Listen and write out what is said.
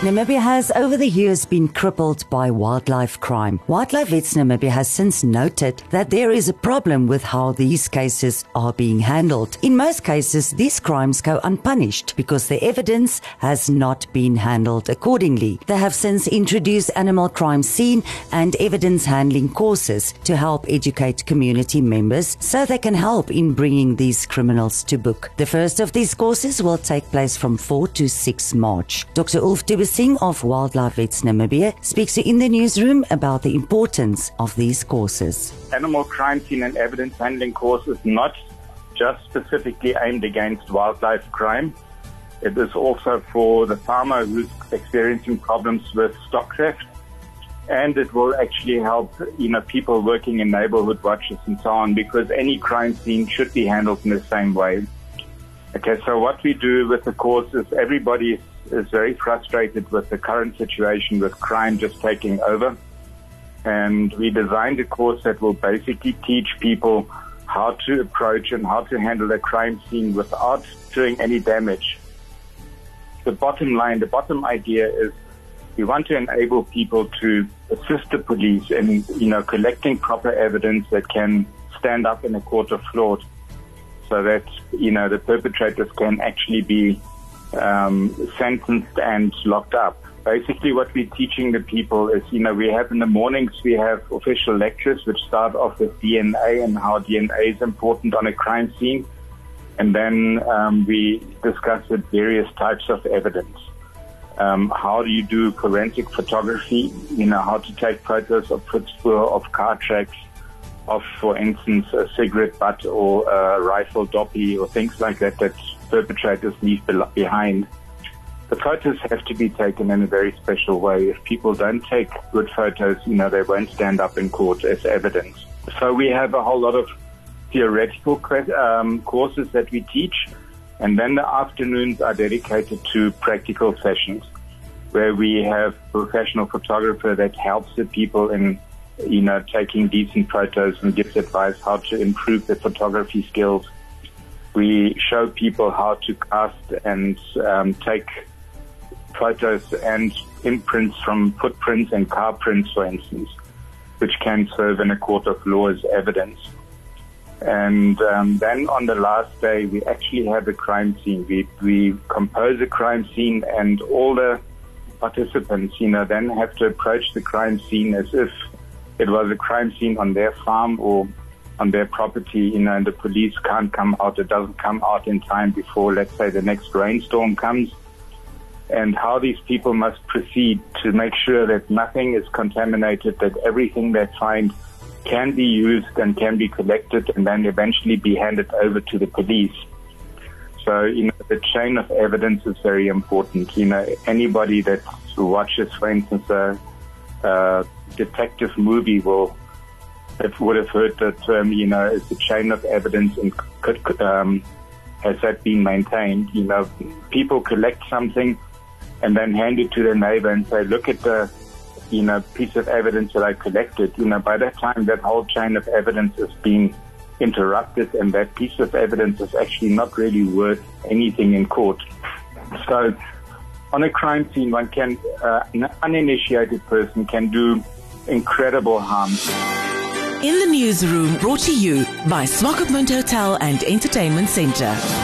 Namibia has over the years been crippled by wildlife crime. Wildlife Vets Namibia has since noted that there is a problem with how these cases are being handled. In most cases, these crimes go unpunished because the evidence has not been handled accordingly. They have since introduced animal crime scene and evidence handling courses to help educate community members so they can help in bringing these criminals to book. The first of these courses will take place from 4 to 6 March. Dr. Ulf Tubbe sing of Wildlife Vets Namibia speaks In the Newsroom about the importance of these courses. Animal crime scene and evidence handling course is not just specifically aimed against wildlife crime. It is also for the farmer who's experiencing problems with stock theft. And it will actually help, you know, people working in neighborhood watches and so on because any crime scene should be handled in the same way. Okay, so what we do with the course is everybody is very frustrated with the current situation with crime just taking over. And we designed a course that will basically teach people how to approach and how to handle a crime scene without doing any damage. The bottom line, the bottom idea is we want to enable people to assist the police in, you know, collecting proper evidence that can stand up in a court of law so that, you know, the perpetrators can actually be um, sentenced and locked up. Basically, what we're teaching the people is, you know, we have in the mornings, we have official lectures which start off with DNA and how DNA is important on a crime scene. And then um, we discuss the various types of evidence. Um, how do you do forensic photography? You know, how to take photos of footstool, of car tracks, of, for instance, a cigarette butt or a rifle doppie or things like that that perpetrators leave behind. The photos have to be taken in a very special way. If people don't take good photos, you know, they won't stand up in court as evidence. So we have a whole lot of theoretical um, courses that we teach, and then the afternoons are dedicated to practical sessions where we have professional photographer that helps the people in you know, taking decent photos and gives advice how to improve their photography skills. We show people how to cast and um, take photos and imprints from footprints and car prints, for instance, which can serve in a court of law as evidence. And um, then on the last day, we actually have a crime scene. We, we compose a crime scene and all the participants, you know, then have to approach the crime scene as if it was a crime scene on their farm or on their property, you know, and the police can't come out, it doesn't come out in time before, let's say, the next rainstorm comes, and how these people must proceed to make sure that nothing is contaminated, that everything they find can be used and can be collected and then eventually be handed over to the police. So, you know, the chain of evidence is very important. You know, anybody that watches, for instance, a, detective movie will have, would have heard the term, you know, is the chain of evidence and could, um, has that been maintained? You know, people collect something and then hand it to their neighbor and say, look at the, you know, piece of evidence that I collected. You know, by that time, that whole chain of evidence has been interrupted and that piece of evidence is actually not really worth anything in court. So on a crime scene, one can, uh, an uninitiated person can do incredible harm. In the newsroom, brought to you by Swakopmund Hotel and Entertainment Centre.